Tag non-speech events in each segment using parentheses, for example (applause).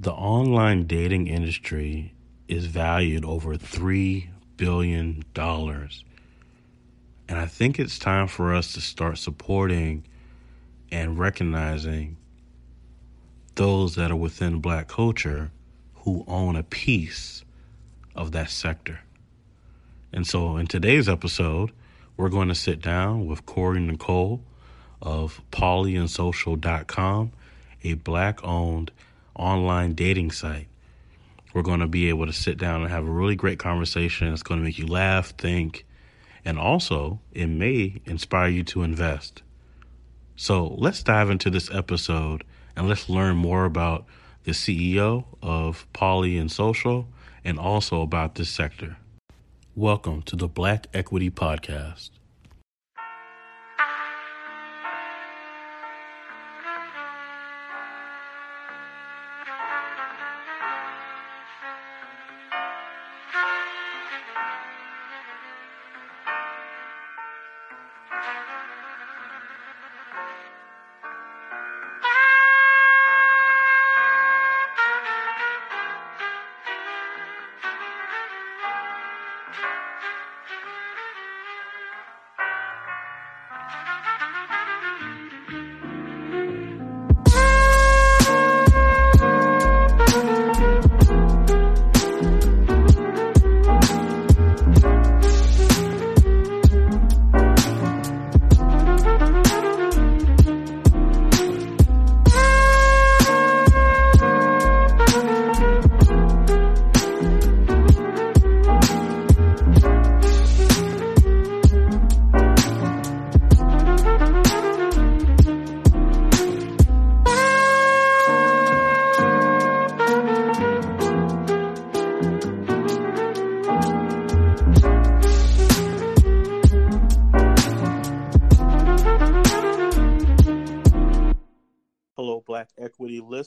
The online dating industry is valued over $3 billion. And I think it's time for us to start supporting and recognizing those that are within black culture who own a piece of that sector. And so in today's episode, we're going to sit down with Corey Nicole of polyandsocial.com, a black owned online dating site. We're going to be able to sit down and have a really great conversation. It's going to make you laugh, think, and also it may inspire you to invest. So let's dive into this episode and let's learn more about the CEO of Poly and Social and also about this sector. Welcome to the Black Equity Podcast.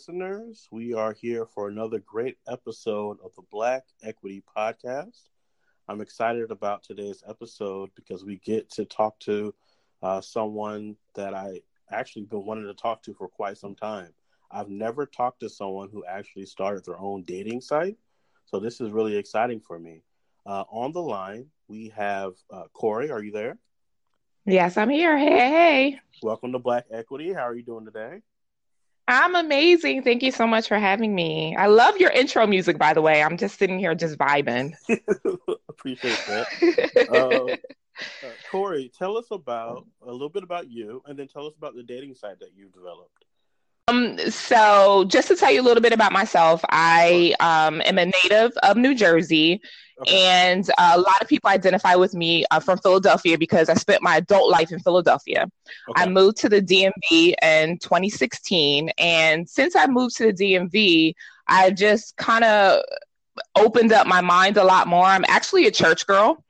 Listeners. We are here for another great episode of the Black Equity Podcast. I'm excited about today's episode because we get to talk to uh, someone that I actually been wanting to talk to for quite some time. I've never talked to someone who actually started their own dating site, so this is really exciting for me. Uh, on the line, we have uh, Corey. Are you there? Yes, I'm here. Hey, hey. Welcome to Black Equity. How are you doing today? I'm amazing. Thank you so much for having me. I love your intro music, by the way. I'm just sitting here just vibing. (laughs) Appreciate that. uh, (laughs) uh, Corey, tell us about a little bit about you, and then tell us about the dating site that you've developed. Um, so just to tell you a little bit about myself, I um, am a native of New Jersey. Okay. And a lot of people identify with me uh, from Philadelphia because I spent my adult life in Philadelphia. Okay. I moved to the DMV in 2016. And since I moved to the DMV, I just kind of opened up my mind a lot more. I'm actually a church girl.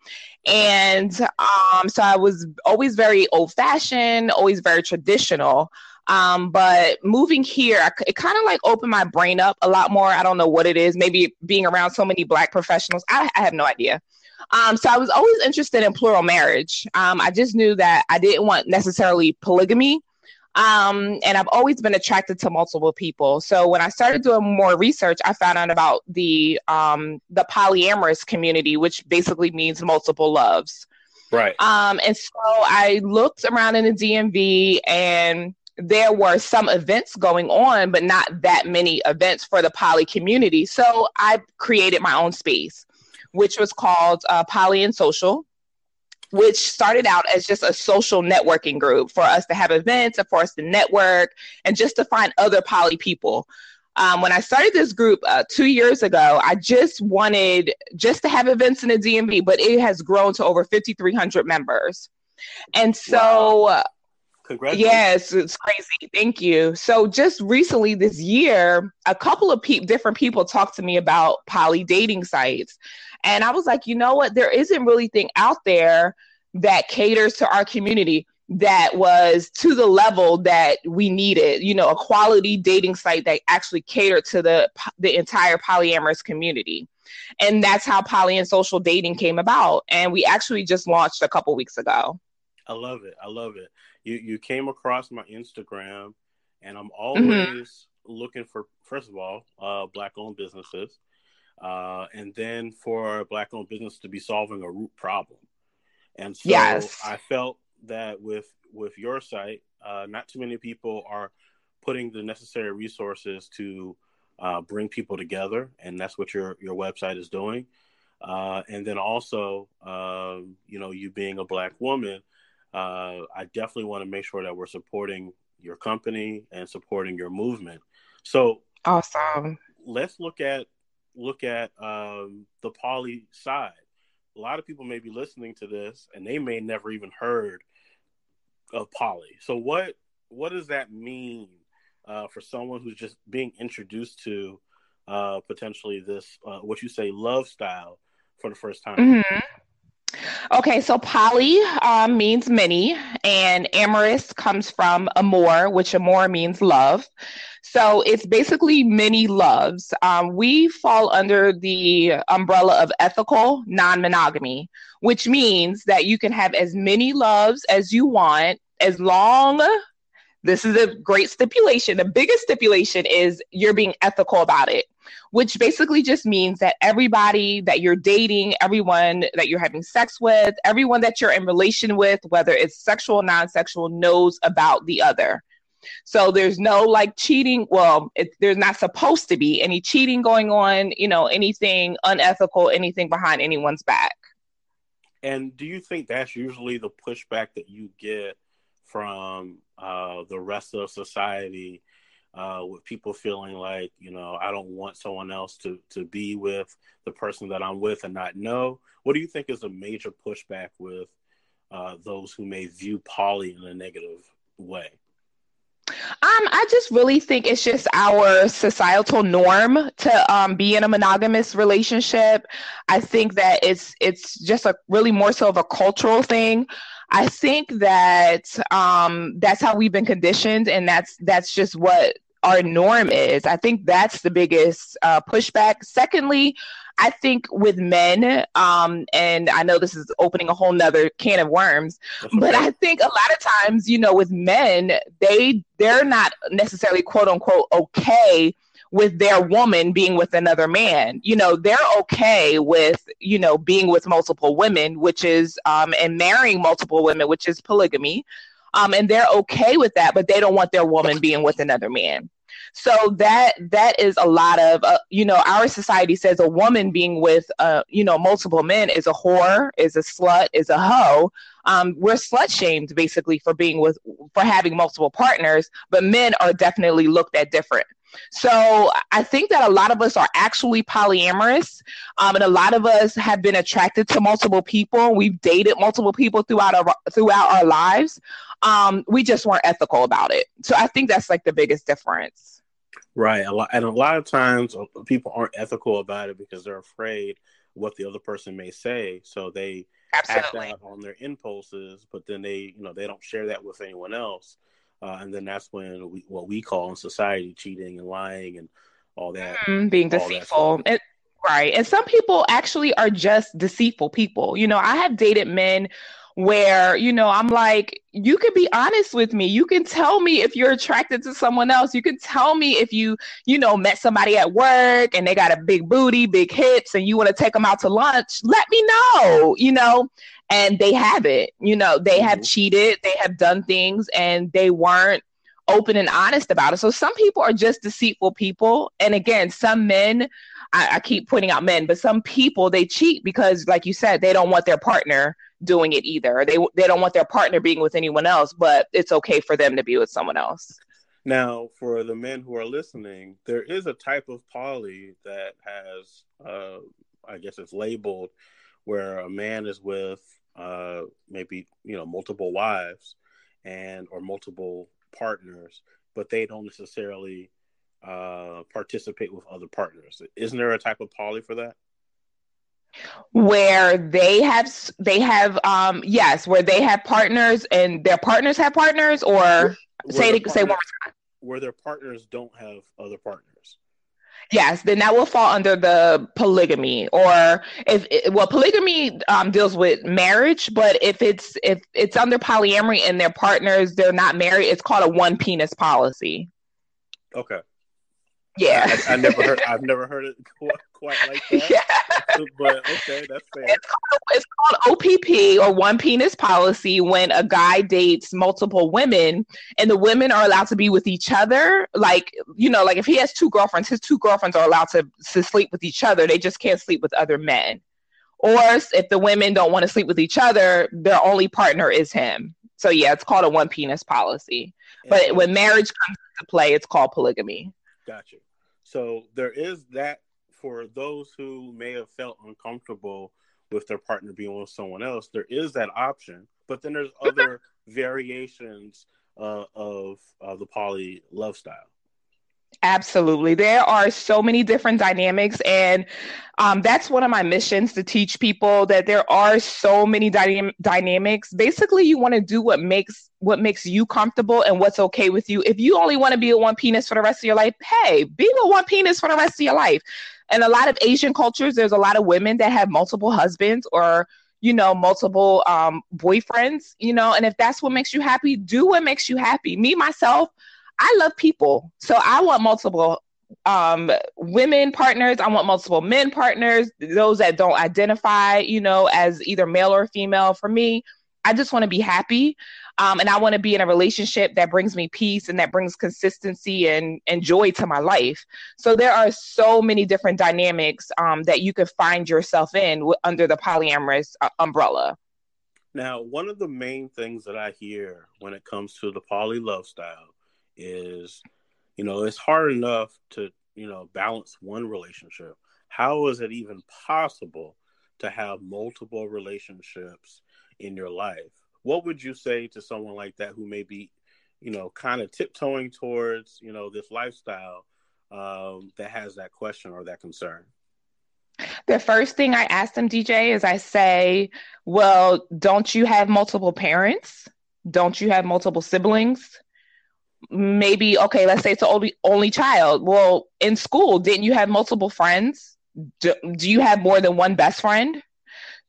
And um, so I was always very old fashioned, always very traditional. Um, but moving here, it kind of like opened my brain up a lot more. I don't know what it is. Maybe being around so many Black professionals. I, I have no idea. Um, so I was always interested in plural marriage. Um, I just knew that I didn't want necessarily polygamy. Um, and I've always been attracted to multiple people. So when I started doing more research, I found out about the um, the polyamorous community, which basically means multiple loves. Right. Um, and so I looked around in the DMV and there were some events going on, but not that many events for the poly community. So I created my own space, which was called uh, Poly and Social, which started out as just a social networking group for us to have events and for us to network and just to find other poly people. Um, when I started this group uh, two years ago, I just wanted just to have events in the DMV, but it has grown to over 5,300 members. And so wow. Congratulations. Yes, it's crazy. Thank you. So just recently this year, a couple of pe- different people talked to me about poly dating sites. And I was like, you know what? There isn't really thing out there that caters to our community that was to the level that we needed, you know, a quality dating site that actually catered to the the entire polyamorous community. And that's how poly and social dating came about. And we actually just launched a couple weeks ago. I love it. I love it you you came across my Instagram, and I'm mm-hmm. always mm-hmm. looking for first of all uh, black owned businesses, uh, and then for black owned business to be solving a root problem. And so Yes. I felt that with with your site, uh, not too many people are putting the necessary resources to uh, bring people together, and that's what your your website is doing. Uh, and then also, um, you know, you being a black woman, uh, I definitely want to make sure that we're supporting your company and supporting your movement. So Awesome. let's look at look at um, the poly side. A lot of people may be listening to this and they may never even heard of poly. So what what does that mean uh, for someone who's just being introduced to uh, potentially this uh, what you say love style for the first time? hmm Okay, so poly um, means many, and amorous comes from amor, which amor means love. So it's basically many loves. Um, we fall under the umbrella of ethical non monogamy, which means that you can have as many loves as you want as long. This is a great stipulation. The biggest stipulation is you're being ethical about it which basically just means that everybody that you're dating, everyone that you're having sex with, everyone that you're in relation with, whether it's sexual, non-sexual, knows about the other. So there's no like cheating. Well, it, there's not supposed to be any cheating going on. You know, anything unethical, anything behind anyone's back. And do you think that's usually the pushback that you get from uh, the rest of society, uh, with people feeling like, you know, I don't want someone else to to be with the person that I'm with and not know? What do you think is a major pushback with uh, those who may view poly in a negative way? Um, I just really think it's just our societal norm to um, be in a monogamous relationship. I think that it's it's just a really more so of a cultural thing. I think that um, that's how we've been conditioned, and that's that's just what our norm is. I think that's the biggest uh, pushback. Secondly, I think with men, um, and I know this is opening a whole nother can of worms, but. I think a lot of times, you know, with men, they they're not necessarily quote unquote okay with their woman being with another man. You know, they're okay with, you know, being with multiple women, which is um and marrying multiple women, which is polygamy. Um, and they're okay with that, but they don't want their woman being with another man. So that that is a lot of uh, you know our society says a woman being with uh you know multiple men is a whore, is a slut, is a hoe. Um, we're slut shamed basically for being with for having multiple partners, but men are definitely looked at different. So I think that a lot of us are actually polyamorous, um, and a lot of us have been attracted to multiple people. We've dated multiple people throughout our throughout our lives. Um, we just weren't ethical about it. So I think that's like the biggest difference. Right. A lot, and a lot of times uh, people aren't ethical about it because they're afraid what the other person may say. So they act out on their impulses, but then they, you know, they don't share that with anyone else. Uh, and then that's when we, what we call in society cheating and lying and all that. Mhm, being all deceitful. And, right. And some people actually are just deceitful people. You know, I have dated men where, you know, I'm like, you can be honest with me. You can tell me if you're attracted to someone else. You can tell me if you, you know, met somebody at work and they got a big booty, big hips, and you want to take them out to lunch. Let me know, you know. And they haven't, you know, they have Mhm. cheated, they have done things, and they weren't open and honest about it. So some people are just deceitful people. And again, some men, I, I keep pointing out men, but some people they cheat because, like you said, they don't want their partner doing it either. They they don't want their partner being with anyone else, but it's okay for them to be with someone else. Now, for the men who are listening, there is a type of poly that has, uh, I guess it's labeled, where a man is with uh, maybe you know multiple wives and or multiple partners, but they don't necessarily uh, participate with other partners. Isn't there a type of poly for that? Where they have they have um yes, where they have partners and their partners have partners, or Where say it, say one more partners- where their partners don't have other partners. Yes, then that will fall under the polygamy, or if it, well, polygamy um, deals with marriage, but if it's if it's under polyamory and their partners they're not married, it's called a one penis policy. Okay. Yeah, I, I, never heard. I've never heard it (laughs) quite, quite like that. Yeah. but okay, that's fair. It's called, it's called OPP or one penis policy when a guy dates multiple women and the women are allowed to be with each other. Like you know, like if he has two girlfriends, his two girlfriends are allowed to to sleep with each other. They just can't sleep with other men. Or if the women don't want to sleep with each other, their only partner is him. So yeah, it's called a one penis policy. But when marriage comes into play, it's called polygamy. Gotcha. So there is that for those who may have felt uncomfortable with their partner being with someone else. There is that option, but then there's other variations uh, of of the poly love style. Absolutely. There are so many different dynamics. And um, that's one of my missions to teach people that there are so many dynam- dynamics. Basically, you want to do what makes what makes you comfortable and what's okay with you. If you only want to be a one penis for the rest of your life, hey, be a one penis for the rest of your life. And a lot of Asian cultures, there's a lot of women that have multiple husbands or you know multiple um, boyfriends you know and if that's what makes you happy do what makes you happy me myself I love people. So I want multiple um women partners. I want multiple men partners those that don't identify you know as either male or female. For me i just want to be happy um and i want to be in a relationship that brings me peace and that brings consistency and and joy to my life. So there are so many different dynamics um that you could find yourself in w- under the polyamorous uh, umbrella. Now one of the main things that i hear when it comes to the poly love style is, you know, it's hard enough to, you know, balance one relationship. How is it even possible to have multiple relationships in your life? What would you say to someone like that who may be, you know, kind of tiptoeing towards, you know, this lifestyle um, that has that question or that concern? The first thing I ask them, DJ, is I say, Well, don't you have multiple parents? Don't you have multiple siblings? Maybe okay let's say it's the only only child. Well in school didn't you have multiple friends? Do, do you have more than one best friend?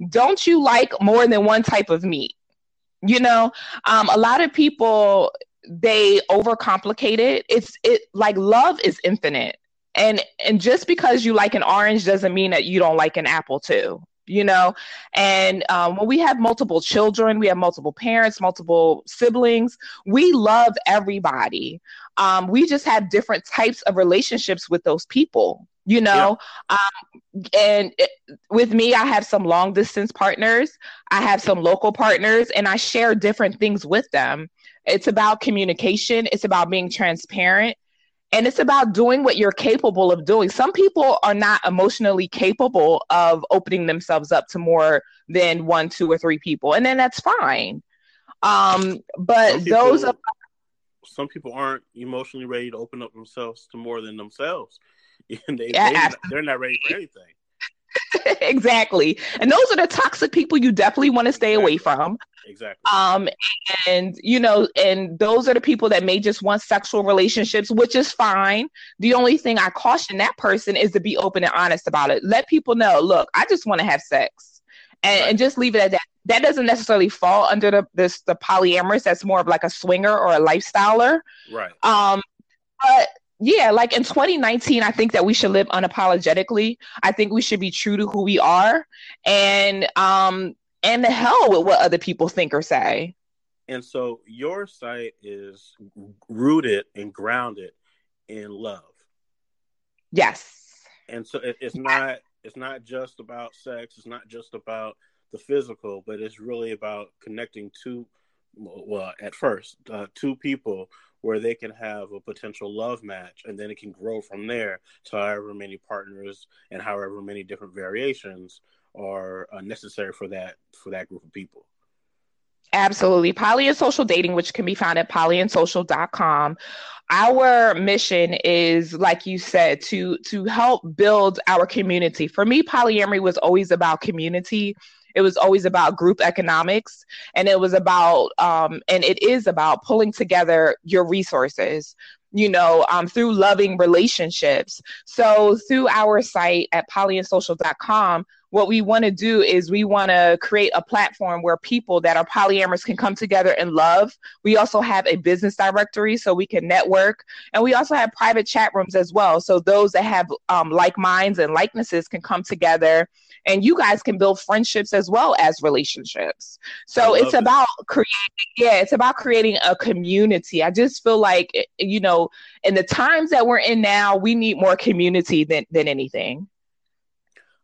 Don't you like more than one type of meat? You know um, a lot of people they overcomplicate it. It's it like love is infinite. And and just because you like an orange doesn't mean that you don't like an apple too you know? And um, when we have multiple children we have multiple parents multiple siblings we love everybody. Um, we just have different types of relationships with those people you know? Yeah. um, and it, with me i have some long distance partners i have some local partners and i share different things with them. It's about communication it's about being transparent and it's about doing what you're capable of doing. Some people are not emotionally capable of opening themselves up to more than one, two, or three people, and then that's fine. Um, but people, those are some people aren't emotionally ready to open up themselves to more than themselves. (laughs) they, yeah, they, they're not ready for anything. (laughs) exactly. And those are the toxic people you definitely want to stay exactly. away from. Exactly. Um, and you know, and those are the people that may just want sexual relationships, which is fine. The only thing I caution that person is to be open and honest about it. Let people know, look, I just want to have sex. And, right. and just leave it at that. That doesn't necessarily fall under the this the polyamorous. That's more of like a swinger or a lifestyler. Right. Um, but yeah, like in 2019, I think that we should live unapologetically. I think we should be true to who we are, and um, and the hell with what other people think or say. And so your site is rooted and grounded in love. Yes. And so it, it's not it's not just about sex. It's not just about the physical, but it's really about connecting two well at first uh, two people where they can have a potential love match and then it can grow from there to however many partners and however many different variations are uh, necessary for that for that group of people Absolutely. Poly and social dating, which can be found at polyandsocial.com. Our mission is, like you said, to to help build our community. For me, polyamory was always about community it was always about group economics, and it was about, um, and it is about pulling together your resources you know, um, through loving relationships. So through our site at polyandsocial.com, what we want to do is we want to create a platform where people that are polyamorous can come together and love. We also have a business directory so we can network, and we also have private chat rooms as well. So those that have um, like minds and likenesses can come together, and you guys can build friendships as well as relationships. So it's about creating, yeah, it's about creating a community. I just feel like eh, you know, in the times that we're in now, we need more community than than anything.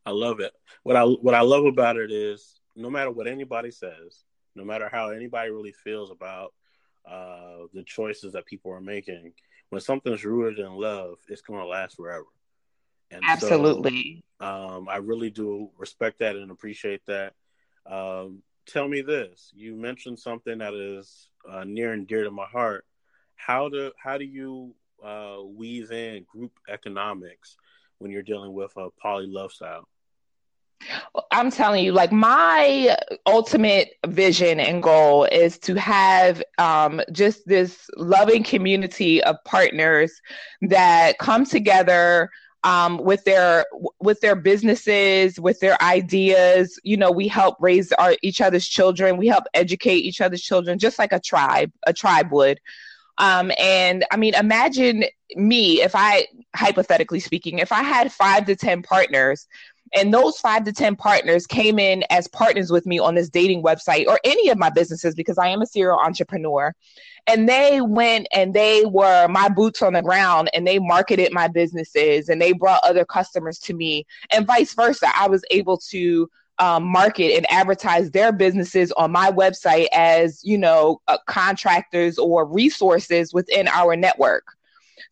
I love it what I what I love about it is no matter what anybody says, no matter how anybody really feels about uh, the choices that people are making, when something's rooted in love, it's going to last forever. And Absolutely. So, um, I really do respect that and appreciate that. Um, tell me this: you mentioned something that is uh, near and dear to my heart. How do how do you uh, weave in group economics when you're dealing with a poly love style? I'm telling you, like my ultimate vision and goal is to have um, just this loving community of partners that come together um, with their with their businesses, with their ideas. You know, we help raise our each other's children. We help educate each other's children, just like a tribe, a tribe would. Um, and I mean, imagine me if I, hypothetically speaking, if I had five to ten partners and those five to 10 partners came in as partners with me on this dating website or any of my businesses because I am a serial entrepreneur. And they went and they were my boots on the ground and they marketed my businesses and they brought other customers to me and vice versa. I was able to um, market and advertise their businesses on my website as, you know, uh, contractors or resources within our network.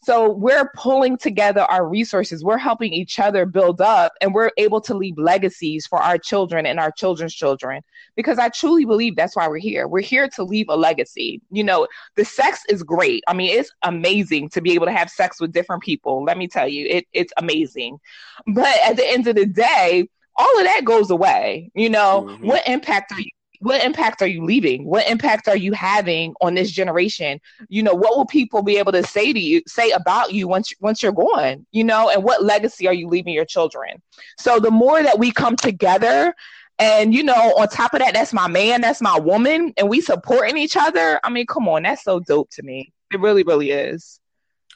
So we're pulling together our resources. We're helping each other build up, and we're able to leave legacies for our children and our children's children. Because I truly believe that's why we're here. We're here to leave a legacy. You know, the sex is great. I mean, it's amazing to be able to have sex with different people. Let me tell you, it, it's amazing. But at the end of the day, all of that goes away. You know, mm-hmm. what impact are you what impact are you leaving? What impact are you having on this generation? You know what will people be able to say to you say about you once once you're gone you know and what legacy are you leaving your children? So the more that we come together and you know on top of that that's my man that's my woman and we supporting each other i mean come on that's so dope to me. It really really is.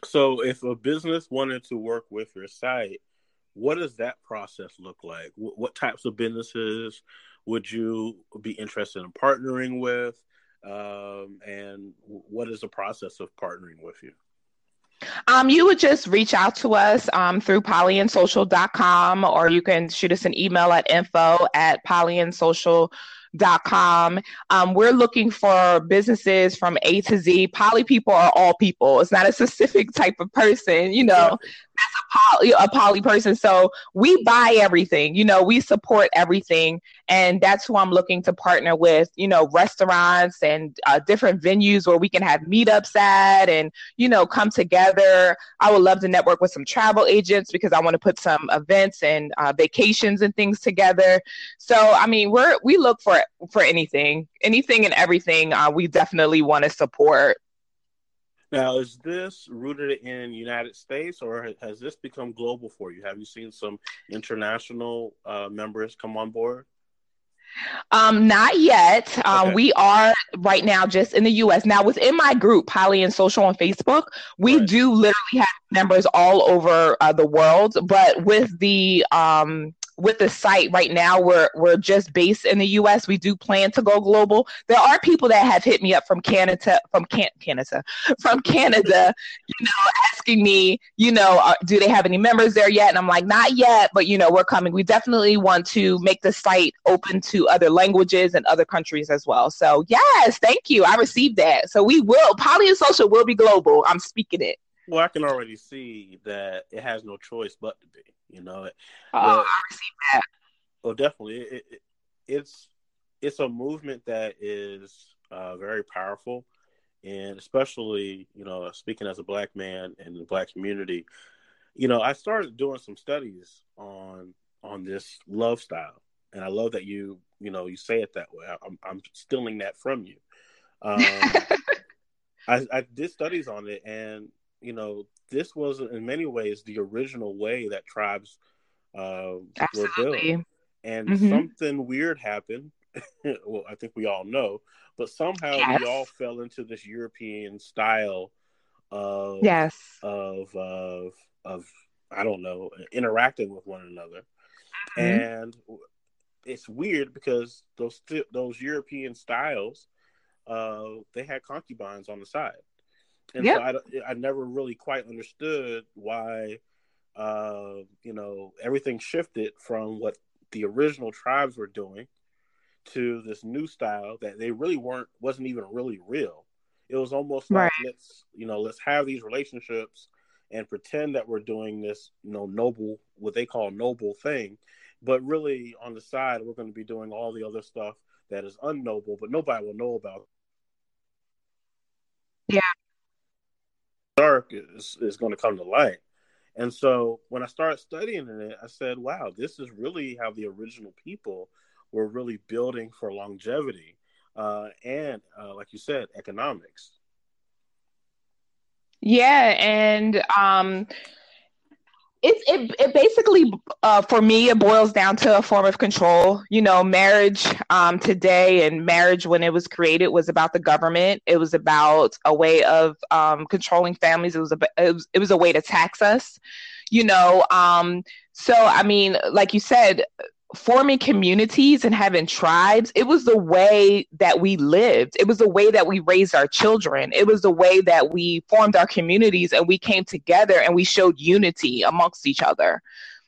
So if a business wanted to work with your site what does that process look like? What types of businesses would you be interested in partnering with? Um, and what is the process of partnering with you? Um, you would just reach out to us um, through polyandsocial.com or you can shoot us an email at info at polyandsocial.com com. Um, we're looking for businesses from A to Z. Poly people are all people. It's not a specific type of person, you know. Poly, a poly person. So we buy everything, you know, we support everything. And that's who I'm looking to partner with, you know, restaurants and uh, different venues where we can have meetups at and, you know, come together. I would love to network with some travel agents because I want to put some events and uh, vacations and things together. So, I mean, we're, we look for for anything, anything and everything. Uh, we definitely want to support. Now, is this rooted in United States or has this become global for you? Have you seen some international uh, members come on board? Um, not yet. Um. We are right now just in the U.S. Now, within my group, Poly and Social on Facebook, we right. do literally have members all over uh, the world. But with the um, with the site right now we're we're just based in the US we do plan to go global. There are people that have hit me up from Canada from Can- Canada (laughs) from Canada you know asking me you know uh, do they have any members there yet? And I'm like not yet but you know we're coming. We definitely want to make the site open to other languages and other countries as well. So yes thank you. I received that. So we will poly and social will be global. I'm speaking it. Well I can already see that it has no choice but to be you know, oh, I that. Oh, definitely. It, it, it's it's a movement that is uh, very powerful, and especially you know, speaking as a black man in the black community, you know, I started doing some studies on on this love style, and I love that you you know you say it that way. I'm I'm stealing that from you. Um, (laughs) I, I did studies on it, and you know, this was in many ways the original way that tribes uh, were built. and mm-hmm. something weird happened. (laughs) well, I think we all know, but somehow yes. we all fell into this European style of yes of of of I don't know interacting with one another, mm-hmm. and it's weird because those those European styles, uh, they had concubines on the side, and yep. so I, I never really quite understood why, uh, you know, everything shifted from what the original tribes were doing to this new style that they really weren't wasn't even really real. It was almost like right. let's you know let's have these relationships and pretend that we're doing this you know noble what they call noble thing but really, on the side, we're going to be doing all the other stuff that is unknoble, but nobody will know about. Yeah. Is, is going to come to light. And so when I started studying it, I said, wow, this is really how the original people were really building for longevity uh, and, uh, like you said, economics. Yeah. And, um, it, it, it basically uh, for me it boils down to a form of control. You know marriage um, today and marriage when it was created was about the government. It was about a way of um, controlling families. It was a it was, it was a way to tax us you know um, so i mean like you said forming communities and having tribes, it was the way that we lived. It was the way that we raised our children. It was the way that we formed our communities and we came together and we showed unity amongst each other.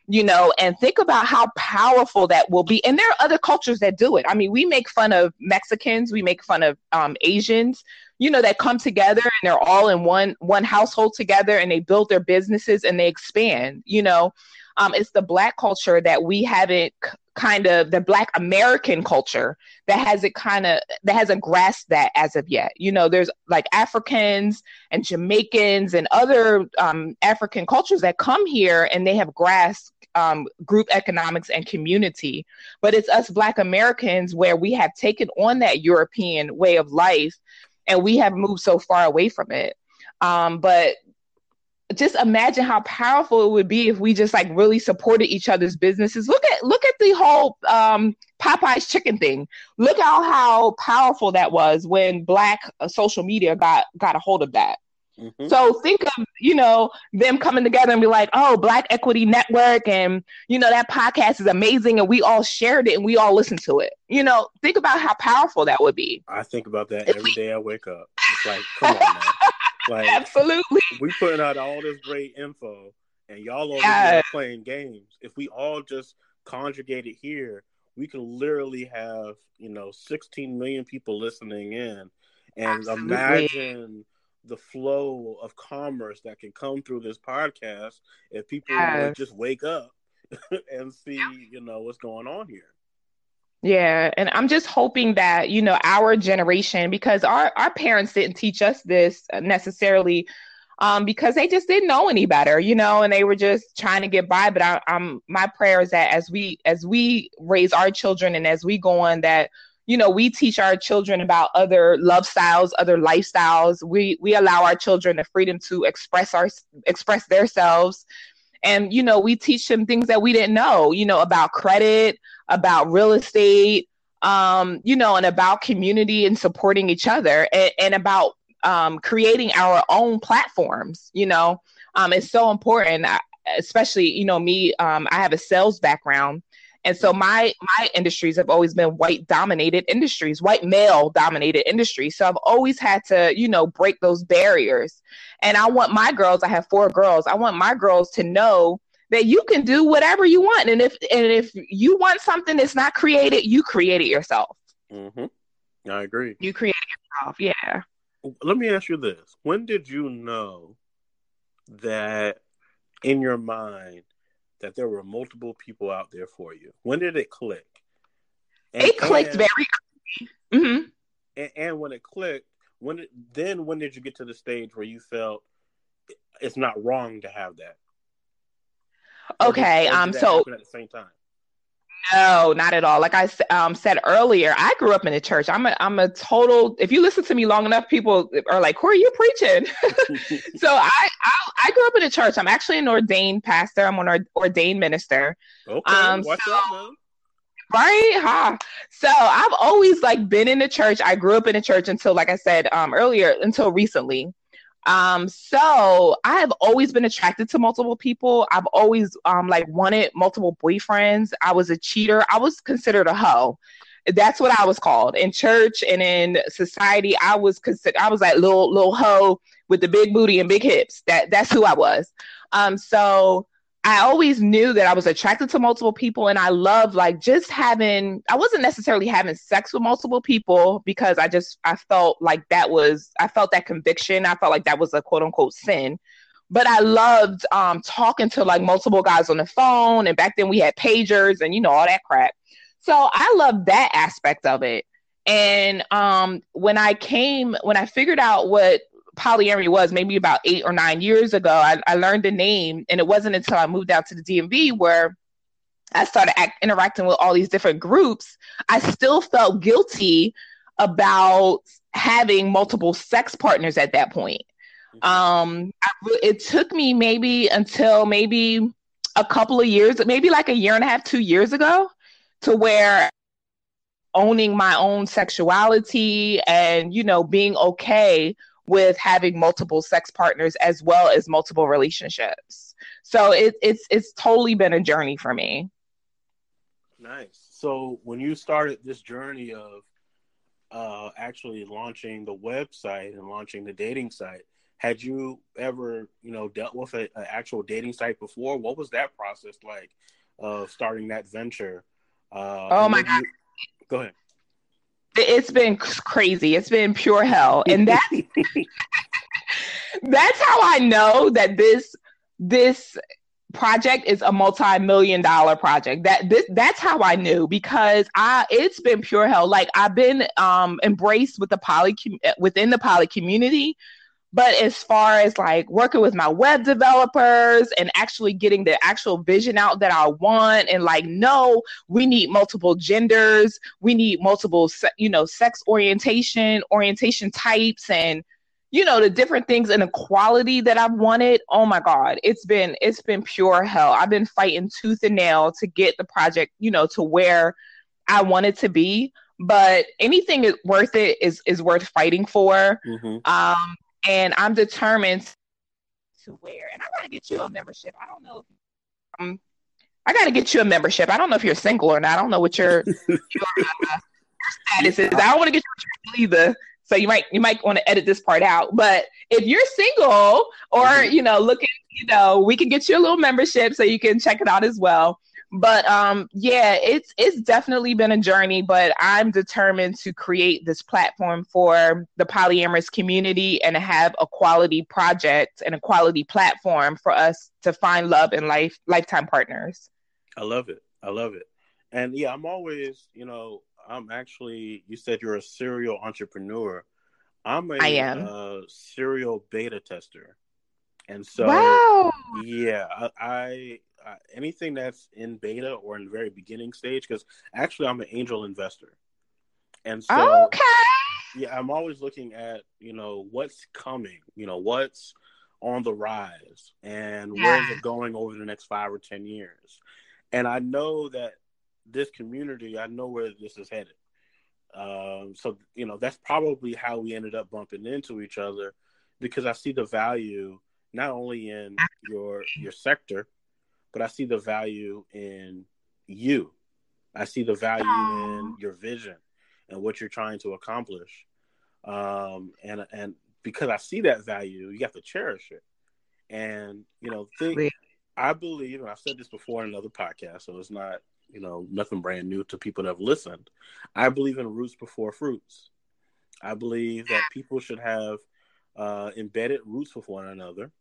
You know, and think about how powerful that will be. And there are other cultures that do it. I mean, we make fun of Mexicans, we make fun of um, Asians, you know, that come together and they're all in one one household together and they build their businesses and they expand. You know, um, it's the black culture that we haven't kind of the black american culture that hasn't kind of that hasn't grasped that as of yet. You know there's like africans and jamaicans and other um, african cultures that come here and they have grasped um, group economics and community. But it's us black americans where we have taken on that european way of life and we have moved so far away from it. Um, but just imagine how powerful it would be if we just like really supported each other's businesses. Look at look at the whole um, Popeye's chicken thing. Look at how powerful that was when Black uh, social media got got a hold of that. Mm-hmm. So think of you know them coming together and be like, oh, Black Equity Network, and you know that podcast is amazing, and we all shared it and we all listened to it. You know, think about how powerful that would be. I think about that every day I wake up. It's like, come on, man. (laughs) Like absolutely, we putting out all this great info, and y'all over yeah. playing games. If we all just conjugate it here, we can literally have you know 16 million people listening in, and absolutely. imagine the flow of commerce that can come through this podcast if people just wake up (laughs) and see you know what's going on here. Yeah, and I'm just hoping that, you know, our generation because our our parents didn't teach us this necessarily um, because they just didn't know any better, you know, and they were just trying to get by. But I, I'm my prayer is that as we as we raise our children and as we go on, that you know we teach our children about other love styles, other lifestyles. We we allow our children the freedom to express our express themselves, and you know we teach them things that we didn't know, you know, about credit, about real estate, um, you know, and about community and supporting each other and, and about um, creating our own platforms, you know, um, it's so important, especially, you know, me, um, I have a sales background. And so my my industries have always been white dominated industries, white male dominated industries. So I've always had to, you know, break those barriers. And I want my girls, I have four girls, I want my girls to know that you can do whatever you want. And if and if you want something that's not created, you create it yourself. Mm-hmm. I agree. You create it yourself. Yeah. Let me ask you this: When did you know that in your mind that there were multiple people out there for you? When did it click? And, it clicked and, very. Mm-hmm. And, and, when it clicked, when it, then when did you get to the stage where you felt it's not wrong to have that? Okay. Um. So at the same time. No, not at all. Like I um, said earlier, I grew up in the church. I'm a I'm a total. If you listen to me long enough, people are like, "Who are you preaching?" (laughs) so I, I, I grew up in the church. I'm actually an ordained pastor. I'm an ordained minister. Okay, um, watch so, out, man. right? Huh. So I've always like been in the church. I grew up in the church until, like I said um, earlier, until recently. Um, so I have always been attracted to multiple people. I've always um like wanted multiple boyfriends. I was a cheater. I was considered a hoe. That's what I was called in church and in society. I was considered. I was like little little hoe with the big booty and big hips. That that's who I was. Um, so I always knew that I was attracted to multiple people and I love like just having I wasn't necessarily having sex with multiple people because I just I felt like that was I felt that conviction. I felt like that was a quote unquote sin. But I loved um talking to like multiple guys on the phone and back then we had pagers and you know all that crap. So I loved that aspect of it. And um when I came when I figured out what polyamory was maybe about eight or nine years ago. I, I learned the name, and it wasn't until I moved out to the DMV where I started act, interacting with all these different groups. I still felt guilty about having multiple sex partners at that point. Mm-hmm. Um, I, it took me maybe until maybe a couple of years, maybe like a year and a half, two years ago, to where owning my own sexuality and you know being okay with having multiple sex partners as well as multiple relationships. So it, it's it's totally been a journey for me. Nice. So when you started this journey of uh, actually launching the website and launching the dating site, had you ever you know dealt with an actual dating site before? What was that process like of starting that venture? Uh, oh my god! You... Go ahead it's been crazy. It's been pure hell, and (laughs) that's that's how I know that this this project is a multi-million dollar project. That this that's how i knew because i it's been pure hell. Like i've been um embraced with the poly within the poly community but as far as like working with my web developers and actually getting the actual vision out that I want, and like, no, we need multiple genders, we need multiple, you know, sex orientation, orientation types, and you know the different things and equality that I've wanted. Oh my God, it's been it's been pure hell. I've been fighting tooth and nail to get the project, you know, to where I want it to be but anything is worth it is is worth fighting for. Mm-hmm. Um, and I'm determined to wear. And I gotta get you a membership. I don't know. If, um, I gotta get you a membership. I don't know if you're single or not. I don't know what your (laughs) your, uh, status is. I don't want to get you either. So you might you might want to edit this part out. But if you're single or mm-hmm. you know looking, you know, we can get you a little membership so you can check it out as well but um yeah it's it's definitely been a journey but i'm determined to create this platform for the polyamorous community and have a quality project and a quality platform for us to find love and life lifetime partners. I love it. I love it. And yeah i'm always you know i'm actually you said you're a serial entrepreneur. I'm a I am. Uh, serial beta tester. And so wow. yeah I, I uh, anything that's in beta or in the very beginning stage because actually I'm an angel investor, and so okay, yeah, I'm always looking at you know what's coming, you know what's on the rise, and yeah. where is it going over the next five or ten years, and I know that this community, I know where this is headed. Um, so you know that's probably how we ended up bumping into each other because I see the value not only in your your sector but I see the value in you. I see the value in your vision and what you're trying to accomplish. Um, and and because I see that value, you have to cherish it. And you know, think I believe, and I've said this before in another podcast, so it's not you know nothing brand new to people that have listened. I believe in roots before fruits. I believe that people should have uh, embedded roots with one another,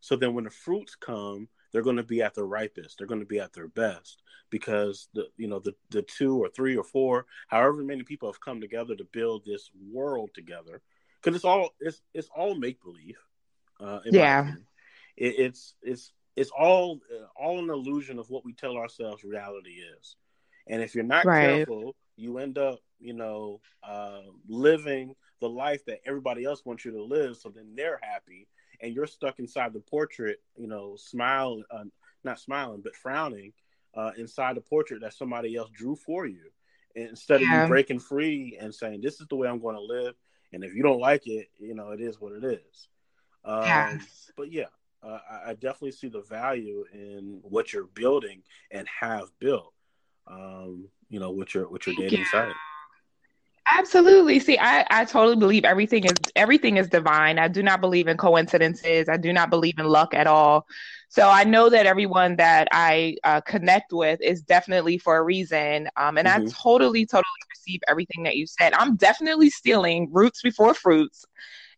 so then when the fruits come, they're going to be at their ripest. They're going to be at their best because the you know the the two or three or four, however many people have come together to build this world together. Because it's all it's it's all make believe. Uh, yeah, it, it's it's it's all uh, all an illusion of what we tell ourselves reality is. And if you're not right. careful, you end up you know uh, living the life that everybody else wants you to live. So then they're happy and you're stuck inside the portrait, you know, smiling, uh, not smiling, but frowning uh, inside the portrait that somebody else drew for you. instead yeah. of you breaking free and saying, "This is the way I'm going to live," and if you don't like it, you know, it is what it is. Um. But yeah, uh, I, I, definitely see the value in what you're building and have built. Um, you know, with your with your dating site. Absolutely. See, I, I totally believe everything is everything is divine. I do not believe in coincidences. I do not believe in luck at all. So I know that everyone that I uh, connect with is definitely for a reason. Um, and mm-hmm. I totally, totally receive everything that you said. I'm definitely stealing roots before fruits,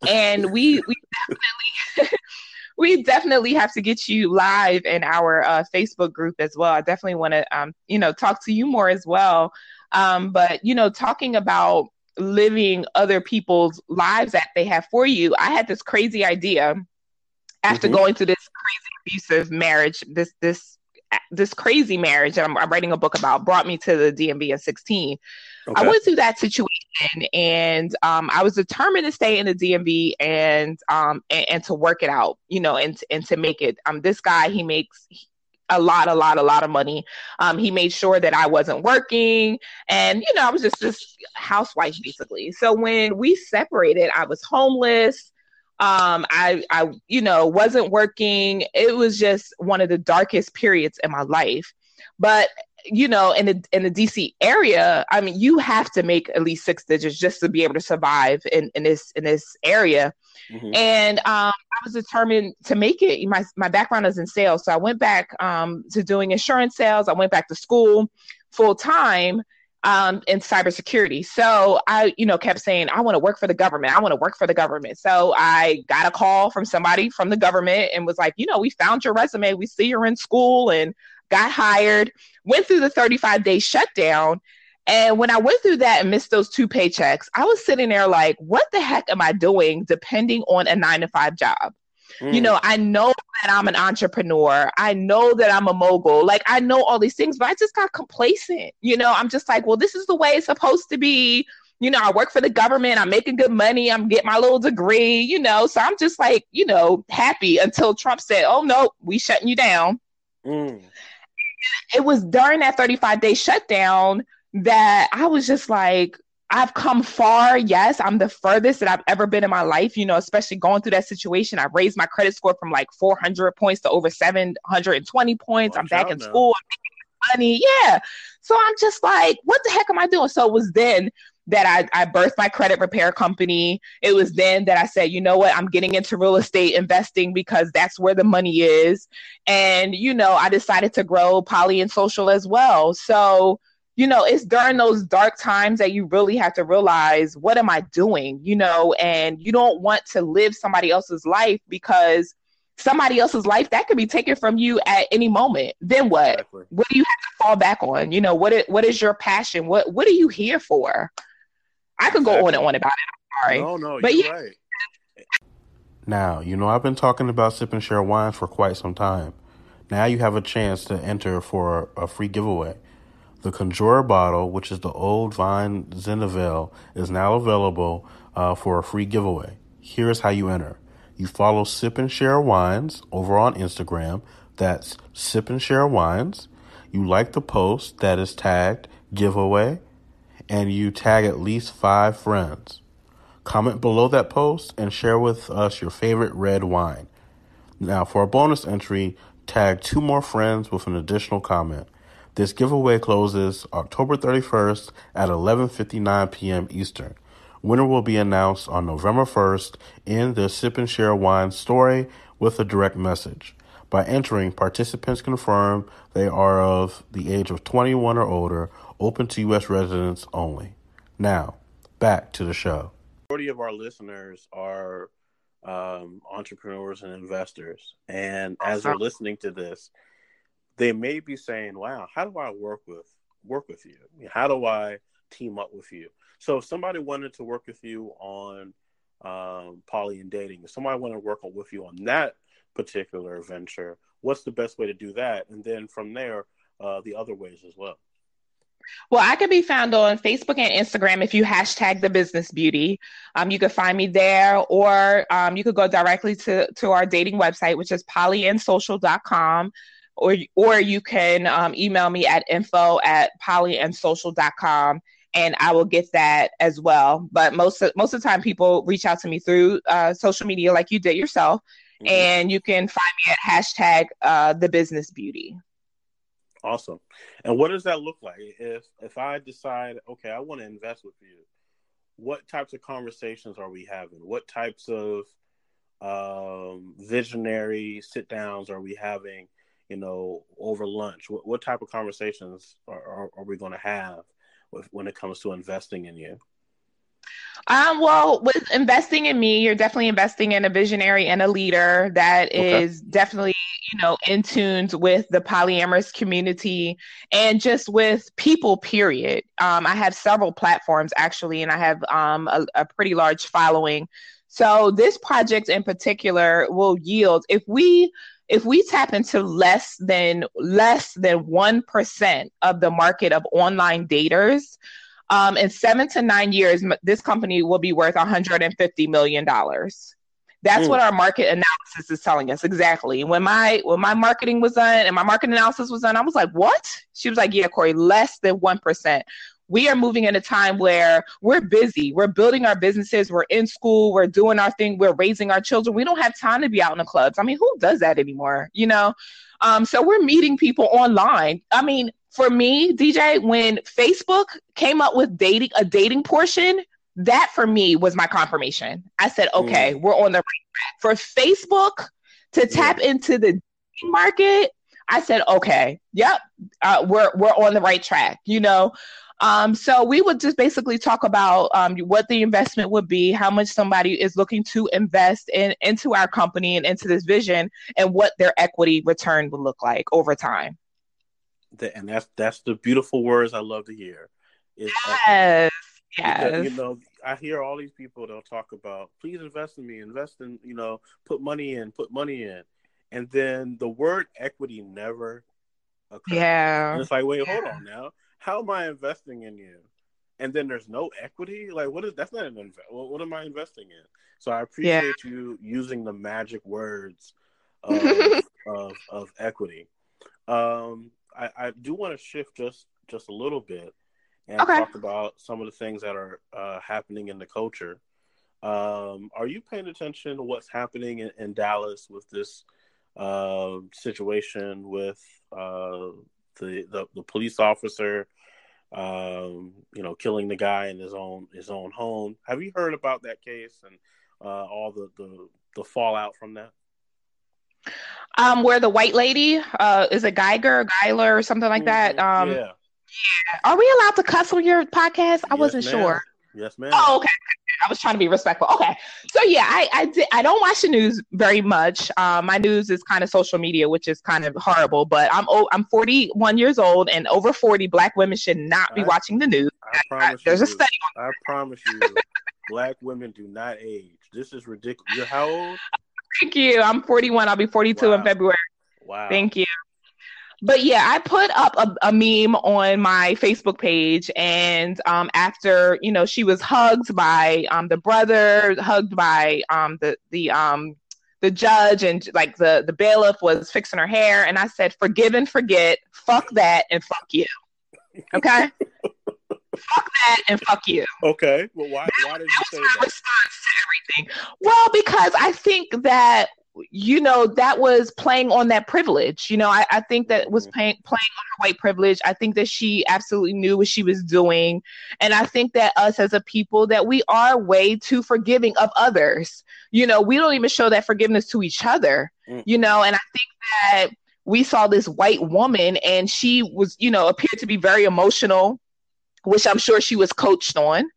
and (laughs) we we definitely. (laughs) we definitely have to get you live in our uh, Facebook group as well. I definitely want to, um, you know, talk to you more as well um, but you know, talking about living other people's lives that they have for you, I had this crazy idea after mm-hmm. going through this crazy abusive marriage, this this this crazy marriage that I'm, I'm, writing a book about brought me to the DMV at 16. Okay. I went through that situation and um, I was determined to stay in the DMV and um and, and, to work it out, you know, and and to make it. Um, this guy he makes a lot, a lot, a lot of money. Um, he made sure that I wasn't working, and you know, I was just this housewife basically. So when we separated, I was homeless. Um, I, I, you know, wasn't working. It was just one of the darkest periods in my life. But you know, in the in the DC area, I mean, you have to make at least six digits just to be able to survive in, in this in this area. Mm-hmm. And um, I was determined to make it. My my background is in sales, so I went back um, to doing insurance sales. I went back to school full time um, in cybersecurity. So I, you know, kept saying, I want to work for the government. I want to work for the government. So I got a call from somebody from the government and was like, you know, we found your resume. We see you're in school and got hired, went through the 35 day shutdown. And when I went through that and missed those two paychecks, I was sitting there like, what the heck am I doing depending on a nine to five job? Mm. You know, I know that I'm an entrepreneur. I know that I'm a mogul. Like, I know all these things, but I just got complacent. You know, I'm just like, well, this is the way it's supposed to be. You know, I work for the government. I'm making good money. I'm getting my little degree, you know. So I'm just like, you know, happy until Trump said, oh, no, we shutting you down. Mm it was during that 35 day shutdown that I was just like, I've come far. Yes, I'm the furthest that I've ever been in my life, you know, especially going through that situation. I raised my credit score from like 400 points to over 720 points. Watch I'm back in now. school. I'm making money. Yeah. So I'm just like, what the heck am I doing? So it was then that I, I birthed my credit repair company. It was then that I said, you know what, I'm getting into real estate investing because that's where the money is. And, you know, I decided to grow poly and social as well. So, you know, it's during those dark times that you really have to realize, what am I doing? You know, and you don't want to live somebody else's life because somebody else's life that could be taken from you at any moment then what exactly. what do you have to fall back on you know what is, what is your passion what what are you here for I could go on and on about it. sorry. No, no, but you're yeah. right. Now, you know, I've been talking about sip and share wines for quite some time. Now you have a chance to enter for a free giveaway. The Conjurer bottle, which is the old Vine Zinfandel, is now available uh, for a free giveaway. Here's how you enter. You follow Sip and Share Wines over on Instagram. That's Sip and Share Wines. You like the post that is tagged giveaway and you tag at least five friends. Comment below that post and share with us your favorite red wine. Now, for a bonus entry, tag two more friends with an additional comment. This giveaway closes October 31st at 11:59 p.m. Eastern. Winner will be announced on November 1st in the Sip and Share Wine story with a direct message. By entering, participants confirm they are of the age of 21 or older open to U.S. residents only. Now, back to the show. Majority of our listeners are um, entrepreneurs and investors, and as they're listening to this, they may be saying, "Wow, how do I work with work with you? How do I team up with you?" So, if somebody wanted to work with you on um, poly and dating, if somebody wanted to work with you on that particular venture, what's the best way to do that? And then from there, uh, the other ways as well. Well, I can be found on Facebook and Instagram if you hashtag the business beauty. Um, you can find me there, or um, you could go directly to, to our dating website, which is polyandsocial.com. or or you can um, email me at info at polyandsocial.com and I will get that as well. But most of, most of the time, people reach out to me through uh, social media, like you did yourself, mm-hmm. and you can find me at hashtag uh, the business beauty. Awesome. And what does that look like if if I decide, okay, I want to invest with you? What types of conversations are we having? What types of um, visionary sit downs are we having? You know, over lunch. What, what type of conversations are, are, are we going to have with, when it comes to investing in you? Um, well, with investing in me, you're definitely investing in a visionary and a leader that okay. is definitely, you know, in tune with the polyamorous community and just with people, period. Um, I have several platforms actually, and I have um, a, a pretty large following. So this project in particular will yield if we if we tap into less than less than 1% of the market of online daters um, in seven to nine years, this company will be worth $150 million. That's mm. what our market analysis is telling us exactly. When my when my marketing was done and my market analysis was done, I was like, "What?" She was like, "Yeah, Corey, less than one percent." We are moving in a time where we're busy. We're building our businesses. We're in school. We're doing our thing. We're raising our children. We don't have time to be out in the clubs. I mean, who does that anymore? You know. Um, so we're meeting people online. I mean, for me, DJ, when Facebook came up with dating a dating portion, that for me was my confirmation. I said, okay, mm. we're on the right track. For Facebook to tap yeah. into the dating market, I said, okay, yep, uh, we're we're on the right track. You know, um, so we would just basically talk about um, what the investment would be, how much somebody is looking to invest in into our company and into this vision, and what their equity return would look like over time and that's that's the beautiful words I love to hear. Is yes, yes. Because, you know, I hear all these people they'll talk about, please invest in me, invest in, you know, put money in, put money in, and then the word equity never occurs. Yeah, and it's like, wait, yeah. hold on now, how am I investing in you? And then there's no equity. Like, what is that's not an invest? What, what am I investing in? So I appreciate yeah. you using the magic words (laughs) of, of, of equity. Um, I, I do want to shift just just a little bit and okay. talk about some of the things that are uh, happening in the culture. Um, are you paying attention to what's happening in, in Dallas with this uh, situation with uh, the, the, the police officer, um, you know, killing the guy in his own his own home? Have you heard about that case and uh, all the, the the fallout from that? Um, where the white lady uh, is a Geiger, Geiler, or something like that. Mm-hmm. Um, yeah. yeah. Are we allowed to cuss on your podcast? I yes, wasn't ma'am. sure. Yes, ma'am. Oh, okay. I was trying to be respectful. Okay, so yeah, I I, did, I don't watch the news very much. Um, my news is kind of social media, which is kind of horrible. But I'm oh, I'm 41 years old, and over 40 black women should not be I, watching the news. I promise I, there's you, a study. I promise you, black women do not age. This is ridiculous. You're how old? Thank you. I'm 41. I'll be 42 wow. in February. Wow. Thank you. But yeah, I put up a, a meme on my Facebook page, and um, after you know, she was hugged by um, the brother, hugged by um, the the um, the judge, and like the the bailiff was fixing her hair, and I said, "Forgive and forget. Fuck that, and fuck you." Okay. (laughs) fuck that and fuck you. Okay. Well, why? Why did you say that? Response to everything. Well, because I think that you know that was playing on that privilege you know i, I think that was mm-hmm. playing, playing on her white privilege i think that she absolutely knew what she was doing and i think that us as a people that we are way too forgiving of others you know we don't even show that forgiveness to each other mm. you know and i think that we saw this white woman and she was you know appeared to be very emotional which I'm sure she was coached on.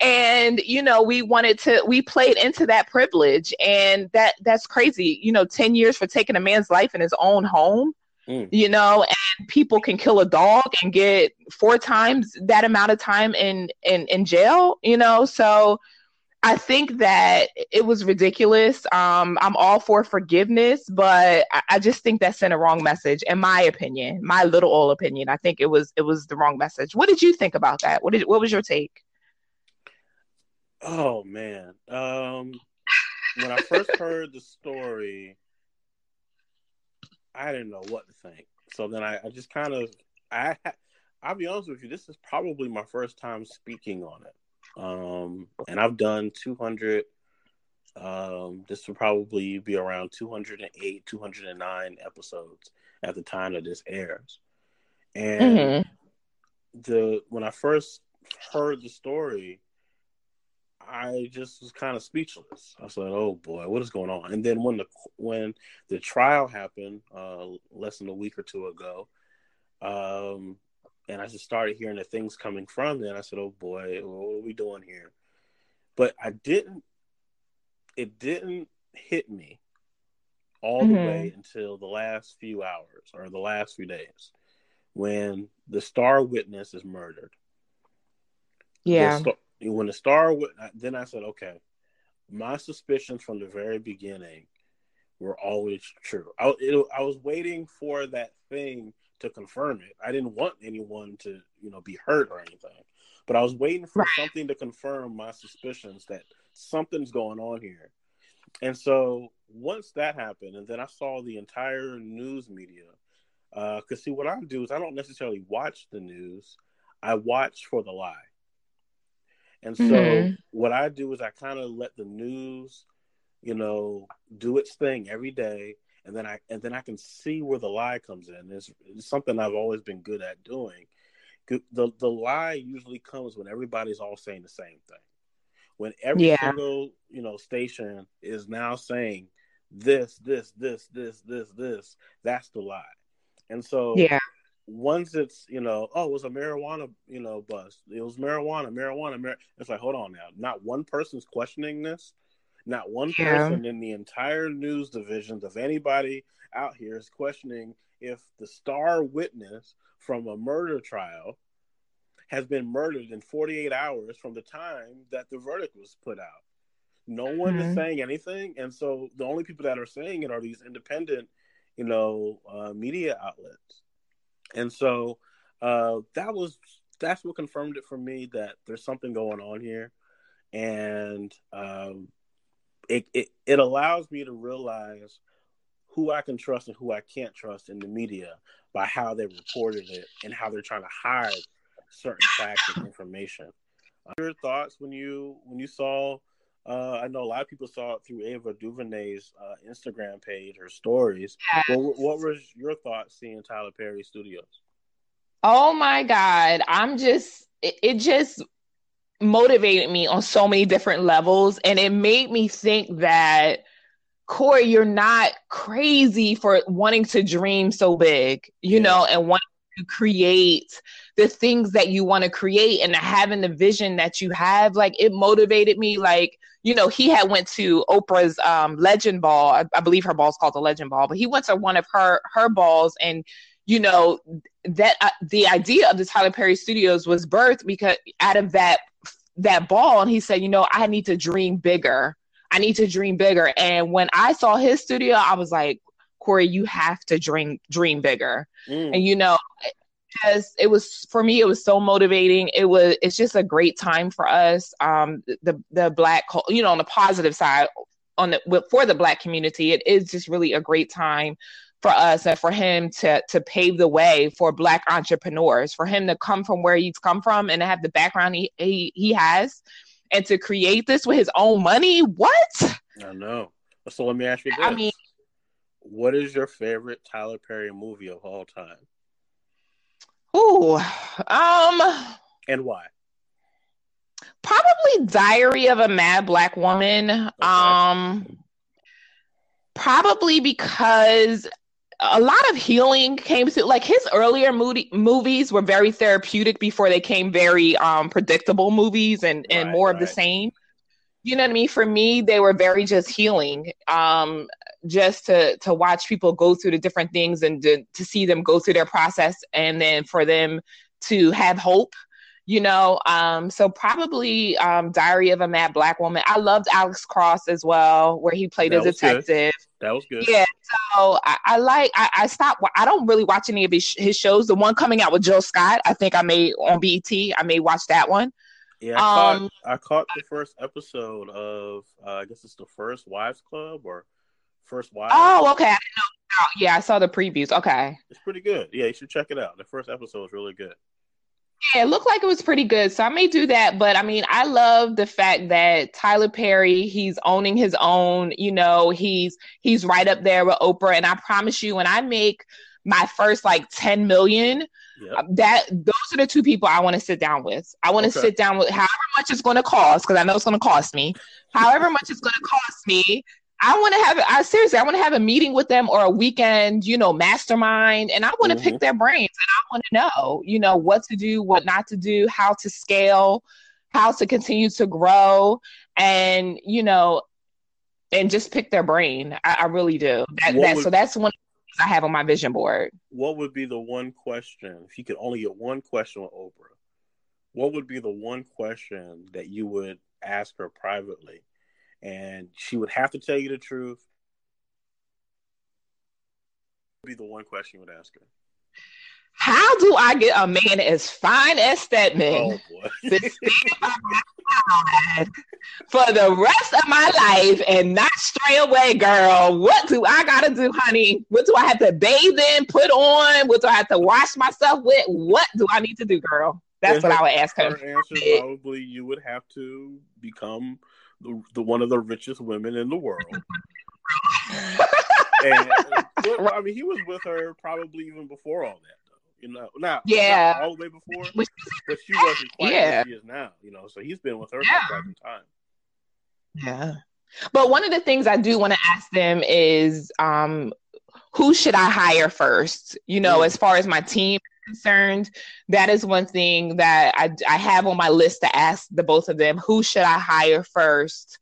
And you know, we wanted to we played into that privilege and that that's crazy. You know, 10 years for taking a man's life in his own home. Mm. You know, and people can kill a dog and get four times that amount of time in in in jail, you know. So I think that it was ridiculous. Um, I'm all for forgiveness, but I, I, just think that sent a wrong message, in my opinion, my little old opinion. I think it was it was the wrong message. What did you think about that? What did what was your take? Oh man, um, when I first heard the story, I didn't know what to think. So then I, I just kind of I I'll be honest with you, this is probably my first time speaking on it. Um, and I've done 200 um, this will probably be around 208, 209 episodes at the time that this airs. And mm-hmm. the when I first heard the story, I just was kind of speechless. I said, "Oh boy, what is going on?" And then when the when the trial happened uh, less than a week or two ago, um, and I just started hearing the things coming from there, I said, "Oh boy, what are we doing here?" But I didn't it didn't hit me all mm-hmm. the way until the last few hours or the last few days when the star witness is murdered. Yeah. The star, when the star witness, then I said, okay, my suspicions from the very beginning were always true. I, it, I was waiting for that thing to confirm it. I didn't want anyone to, you know, be hurt or anything, but I was waiting for right. something to confirm my suspicions that something's going on here. And so once that happened, and then I saw the entire news media, uh, because uh, see, what I do is I don't necessarily watch the news, I watch for the lie. And so mm-hmm. what I do is I kind of let the news, you know, do its thing every day, and then I and then I can see where the lie comes in. It's, it's something I've always been good at doing. The the lie usually comes when everybody's all saying the same thing when every yeah. single you know station is now saying this this this this this this that's the lie and so yeah once it's you know oh it was a marijuana you know bust it was marijuana marijuana mar-. it's like hold on now not one person's questioning this not one yeah. person in the entire news divisions of anybody out here is questioning if the star witness from a murder trial has been murdered in 48 hours from the time that the verdict was put out. No one mm-hmm. is saying anything, and so the only people that are saying it are these independent, you know, uh, media outlets. And so uh, that was that's what confirmed it for me that there's something going on here, and um, it, it it allows me to realize who I can trust and who I can't trust in the media by how they reported it and how they're trying to hide certain facts and information. Uh, your thoughts when you when you saw? Uh, I know a lot of people saw it through Ava DuVernay's uh, Instagram page or stories. Yes. What, what was your thoughts seeing Tyler Perry Studios? Oh my God! I'm just it, it just motivated me on so many different levels, and it made me think that. Corey, you're not crazy for wanting to dream so big, you yeah. know, and wanting to create the things that you want to create and having the vision that you have like it motivated me like you know he had went to oprah's um, legend ball I, I believe her ball is called the legend ball but he went to one of her her balls and you know that uh, the idea of the tyler perry studios was birthed because out of that that ball and he said you know i need to dream bigger. I need to dream bigger. And when i saw his studio i was like corey you have to dream dream bigger. Mm. and you know just it was for me it was so motivating. It was it's just a great time for us um the the black you know on the positive side on the for the black community it is just really a great time for us and for him to to pave the way for black entrepreneurs for him to come from where he's come from and to have the background he he, he has and to create this with his own money what i know so let me ask you this i mean what is your favorite tyler perry movie of all time Ooh, um, and why? Probably Diary of a Mad Black Woman. Okay. Um, probably because a lot of healing came to like his earlier movie, movies were very therapeutic before they came very um predictable movies and and right, more right. of the same. You know what i mean? For me they were very just healing um just to to watch people go through the different things and to, to see them go through their process and then for them to have hope you know? Um so probably um diary of a mad black woman. I loved alex cross as well where he played that a detective good. That was good yeah so i, I like I, I, stopped i don't really watch any of his, his shows the one coming out with jill scott i think i may on bet i may watch that one yeah, I, um, caught, I caught the first episode of uh, I guess it's the first Wives Club or First Wives. Oh, okay. I didn't know. Yeah, I saw the previews. Okay. It's pretty good. Yeah, you should check it out. The first episode is really good. Yeah, it looked like it was pretty good. So I may do that. But I mean, I love the fact that Tyler Perry, he's owning his own, you know, he's he's right up there with Oprah. And I promise you, when I make my first like 10 million, yep. Uh, that those are the two people I want to sit down with. I want to okay. sit down with however much it's going to cost, because I know it's going to cost me, however much it's going to cost me I want to have I seriously I want to have a meeting with them or a weekend, you know, mastermind and I want to mm-hmm. pick their brains and I want to know, you know, what to do, what not to do, how to scale, how to continue to grow and, you know, and just pick their brain. I, I really do. That, that would, so that's one I have on my vision board. What would be the one question if you could only get one question with Oprah? What would be the one question that you would ask her privately? And she would have to tell you the truth. Be the one question you would ask her. How do I get a man as fine as Stedman oh, (laughs) to stay by my for the rest of my life and not stray away, girl? What do I gotta do, honey? What do I have to bathe in, put on? What do I have to wash myself with? What do I need to do, girl? That's and what her, I would ask her. Her answer probably you would have to become the, the one of the richest women in the world. (laughs) and I mean, he was with her probably even before all that, though. You know, now yeah, all the way before, but she wasn't quite yeah. she is now. You know, so he's been with her yeah. for quite some time. Yeah, but one of the things I do want to ask them is, um, who should I hire first? You know, as far as my team concerned, that is one thing that I, I have on my list to ask the both of them. Who should I hire first?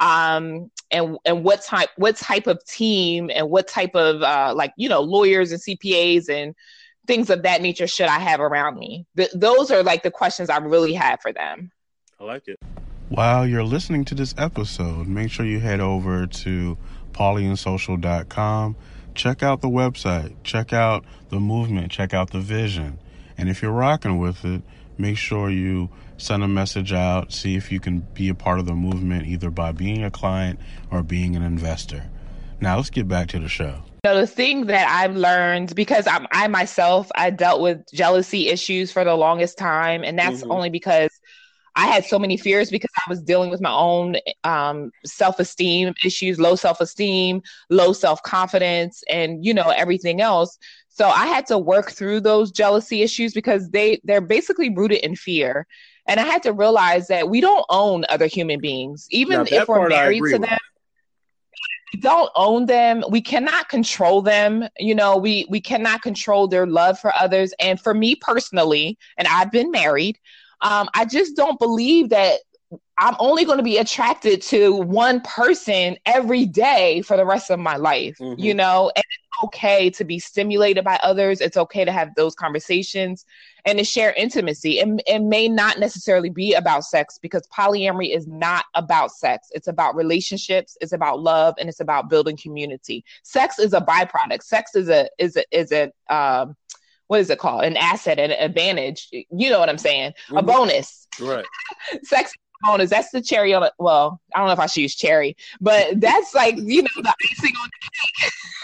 Um, and and what type what type of team and what type of uh, like you know lawyers and CPAs and things of that nature should I have around me? Th- those are like the questions I really have for them. I like it. While you're listening to this episode, make sure you head over to polyandsocial.com check out the website, check out the movement, check out the vision. And if you're rocking with it, make sure you send a message out, see if you can be a part of the movement either by being a client or being an investor. Now, let's get back to the show. So the thing that I've learned because I'm, I myself I dealt with jealousy issues for the longest time, and that's mm-hmm. only because I had so many fears because I was dealing with my own um, self esteem issues, low self esteem, low self confidence, and you know everything else. So I had to work through those jealousy issues because they they're basically rooted in fear. And I had to realize that we don't own other human beings, even if we're married to them. We don't own them. We cannot control them. You know, we we cannot control their love for others. And for me personally, and I've been married, um, I just don't believe that I'm only going to be attracted to one person every day for the rest of my life, mm-hmm. you know? And it's okay to be stimulated by others. It's okay to have those conversations and to share intimacy. It, it may not necessarily be about sex because polyamory is not about sex. It's about relationships, it's about love, and it's about building community. Sex is a byproduct. Sex is a is a is a um, what is it called? An asset, an advantage. You know what I'm saying? Mm-hmm. A bonus. Right. (laughs) Sex bonus. That's the cherry on it. Well, I don't know if I should use cherry, but that's like, you know, the icing on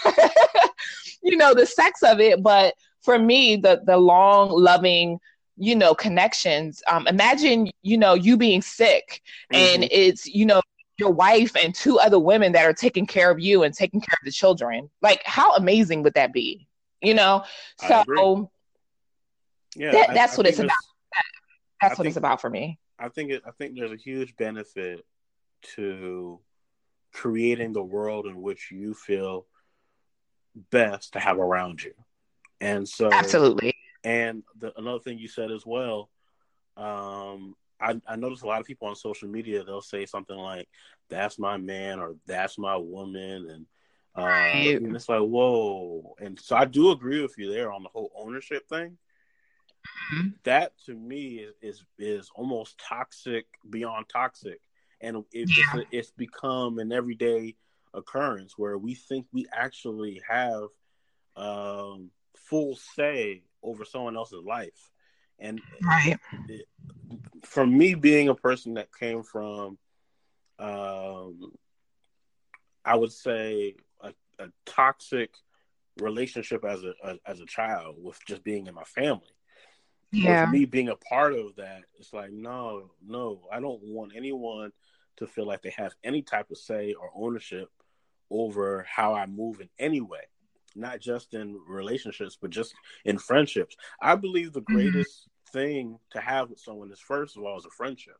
the cake. (laughs) you know, the sex of it. But for me, the the long, loving, you know, connections. Um, imagine, you know, you being sick mm-hmm. and it's, you know, your wife and two other women that are taking care of you and taking care of the children. Like, how amazing would that be? You know? So yeah that, that's I, what I it's about. That's I what think, it's about for me. I think it, i think there's a huge benefit to creating the world in which you feel best to have around you. And so absolutely. and the, another thing you said as well um I, I notice a lot of people on social media they'll say something like that's my man or that's my woman and Right. Uh, and it's like, whoa. And so I do agree with you there on the whole ownership thing. Mm-hmm. That to me is, is, is almost toxic beyond toxic, and it, yeah. it's, it's become an everyday occurrence where we think we actually have um, full say over someone else's life. And right. it, for me, being a person that came from, um, I would say a toxic relationship as a, a, as a child with just being in my family. Yeah. With me being a part of that, it's like no, no, I don't want anyone to feel like they have any type of say or ownership over how I move in any way, not just in relationships, but just in friendships. I believe the mm-hmm. greatest mm-hmm. thing to have with someone is first of all is a friendship.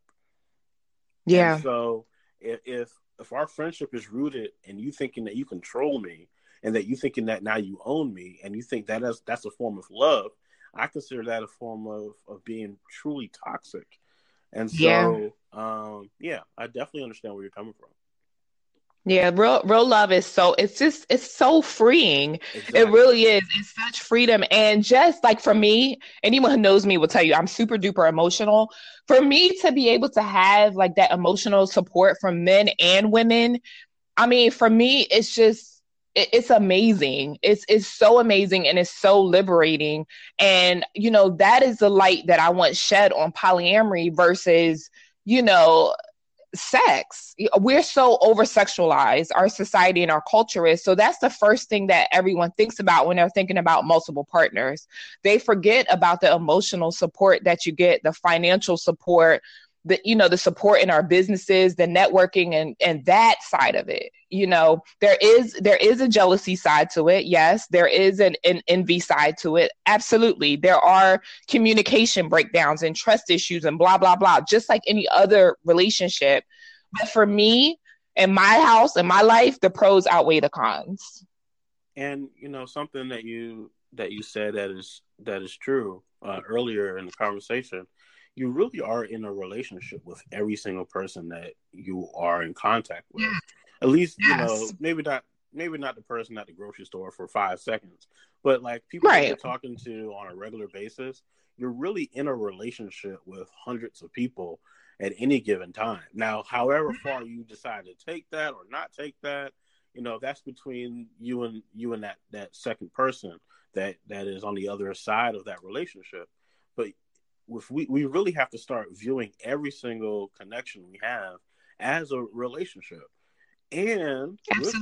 Yeah. And so if, if if our friendship is rooted in you thinking that you control me and that you thinking that now you own me and you think that is that's a form of love, I consider that a form of of being truly toxic. And so yeah, um, yeah I definitely understand where you're coming from. Yeah, real real love is so it's just it's so freeing. Exactly. It really is. It's such freedom. And just like for me, anyone who knows me will tell you I'm super duper emotional. For me to be able to have like that emotional support from men and women, I mean, for me, it's just it, it's amazing. It's it's so amazing and it's so liberating. And you know, that is the light that I want shed on polyamory versus you know sex. We're so over sexualized, our society and our culture is. So that's the first thing that everyone thinks about when they're thinking about multiple partners. They forget about the emotional support that you get, the financial support, the you know the support in our businesses the networking and and that side of it you know there is there is a jealousy side to it yes. There is an, an envy side to it absolutely. There are communication breakdowns and trust issues and blah blah blah just like any other relationship. But for me in my house in my life the pros outweigh the cons. And you know something that you that you said that is that is true uh, earlier in the conversation you really are in a relationship with every single person that you are in contact with. Yeah. At least, yes. you know, maybe not maybe not the person at the grocery store for five seconds, but like people right. you're talking to on a regular basis, you're really in a relationship with hundreds of people at any given time. Now, however mm-hmm. far you decide to take that or not take that, you know, that's between you and you and that that second person that that is on the other side of that relationship. If we, we really have to start viewing every single connection we have as a relationship. And with,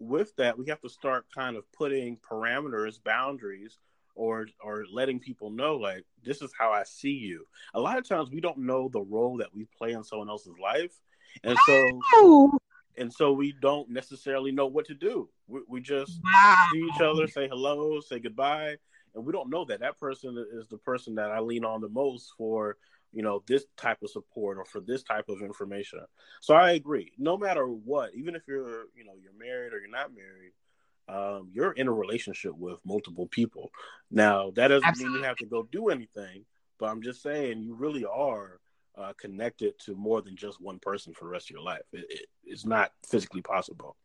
with, that, we have to start kind of putting parameters, boundaries, or or letting people know like this is how I see you. A lot of times we don't know the role that we play in someone else's life, and so oh. and so we don't necessarily know what to do. We, we just wow. see each other, say hello, say goodbye, and we don't know that that person is the person that I lean on the most for you know this type of support or for this type of information. So I agree. No matter what, even if you're you know you're married or you're not married, um, you're in a relationship with multiple people. Now that doesn't Absolutely. mean you have to go do anything, but I'm just saying you really are uh, connected to more than just one person for the rest of your life. It, it, it's not physically possible.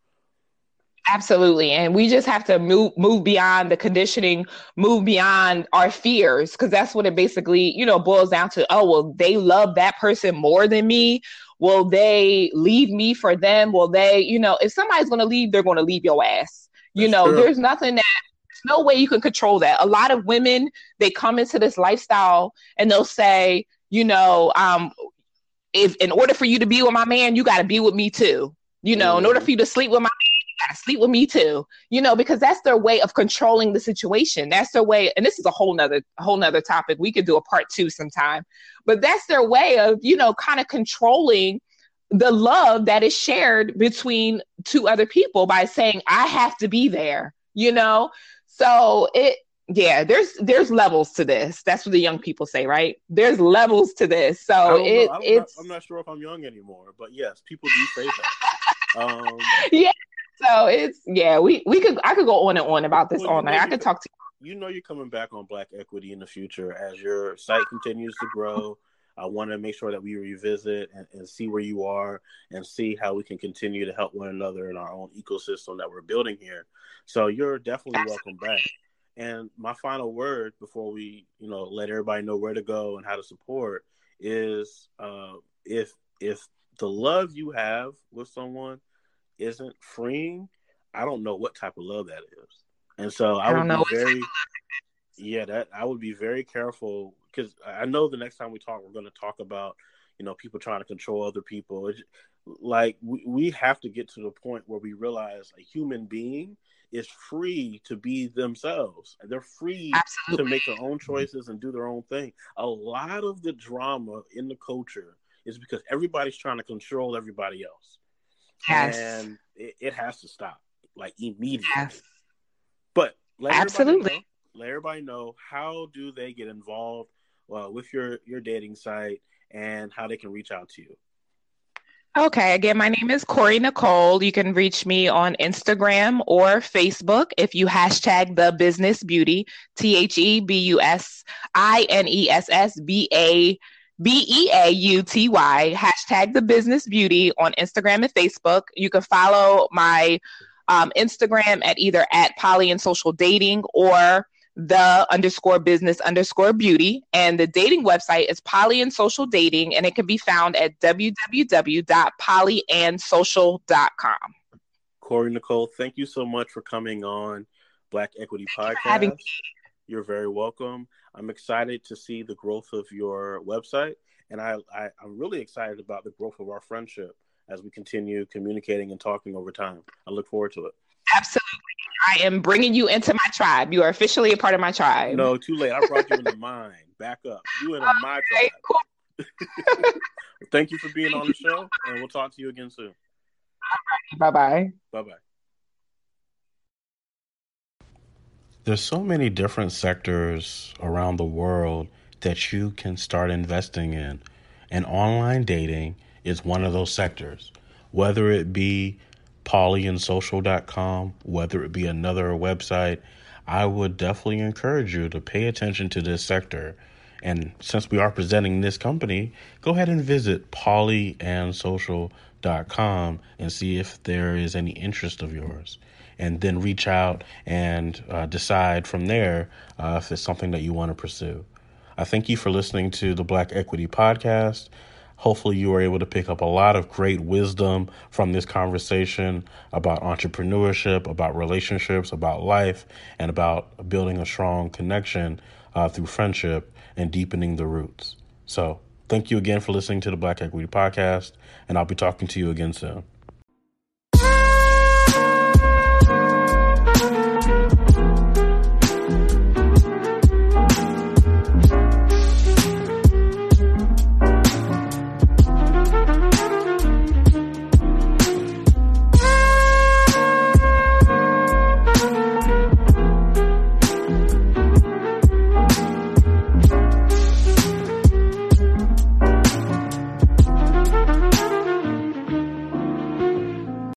Absolutely. And we just have to move move beyond the conditioning, move beyond our fears, because that's what it basically, you know, boils down to. Oh, well, they love that person more than me. Will they leave me for them? Will they, you know, if somebody's gonna leave, they're gonna leave your ass. You that's know, true. there's nothing that there's no way you can control that. A lot of women, they come into this lifestyle and they'll say, you know, um, if in order for you to be with my man, you gotta be with me too. You know, mm. in order mm-hmm. for you to sleep with my gotta sleep with me too you know because that's their way of controlling the situation. That's their way and this is a whole nother whole nother topic. We could do a part two sometime. But that's their way of you know kind of controlling the love that is shared between two other people by saying i have to be there you know? So it yeah there's there's levels to this. That's what the young people say right? There's levels to this. So it, it's not, i'm not sure if i'm young anymore but yes people do say that. Um (laughs) yeah so it's yeah, we we could I could go on and on about this well, all night. I could talk to you. You know you're coming back on Black Equity in the future as your site continues to grow. I want to make sure that we revisit and, and, see where you are and see how we can continue to help one another in our own ecosystem that we're building here. So you're definitely Absolutely. welcome back. And my final word before we, you know, let everybody know where to go and how to support is uh, if if the love you have with someone isn't freeing, I don't know what type of love that is. And so I, I would be very, yeah, that I would be very careful because I know the next time we talk, we're going to talk about, you know, people trying to control other people. It's, like we, we have to get to the point where we realize a human being is free to be themselves. They're free Absolutely. to make their own choices and do their own thing. A lot of the drama in the culture is because everybody's trying to control everybody else. Yes. And it, it has to stop like immediately. Yes. But let Absolutely. Everybody know, let everybody know how do they get involved uh, with your your dating site and how they can reach out to you. Okay, again, my name is Corey Nicole. You can reach me on Instagram or Facebook if you hashtag the business beauty, T H E B U S I N E S S B A B E A U T Y, hashtag the business beauty on Instagram and Facebook. You can follow my um, Instagram at either at poly and social dating or the underscore business underscore beauty. And the dating website is Poly and Social Dating, and it can be found at www.polyandsocial.com. Corey Nicole, thank you so much for coming on Black Equity thank Podcast. You You're very welcome. I'm excited to see the growth of your website, and I, I, I'm really excited about the growth of our friendship as we continue communicating and talking over time. I look forward to it. Absolutely. I am bringing you into my tribe. You are officially a part of my tribe. No, too late. I brought you into mine. Back up. You into my tribe. Cool. (laughs) Thank you for being on the show, and we'll talk to you again soon. Bye bye. Bye bye. There's so many different sectors around the world that you can start investing in, and online dating is one of those sectors. Whether it be polyandsocial.com, whether it be another website, I would definitely encourage you to pay attention to this sector. And since we are presenting this company, go ahead and visit polyandsocial.com and see if there is any interest of yours. And then reach out and uh, decide from there uh, if it's something that you want to pursue. I thank you for listening to the Black Equity Podcast. Hopefully, you were able to pick up a lot of great wisdom from this conversation about entrepreneurship, about relationships, about life, and about building a strong connection uh, through friendship and deepening the roots. So, thank you again for listening to the Black Equity Podcast, and I'll be talking to you again soon.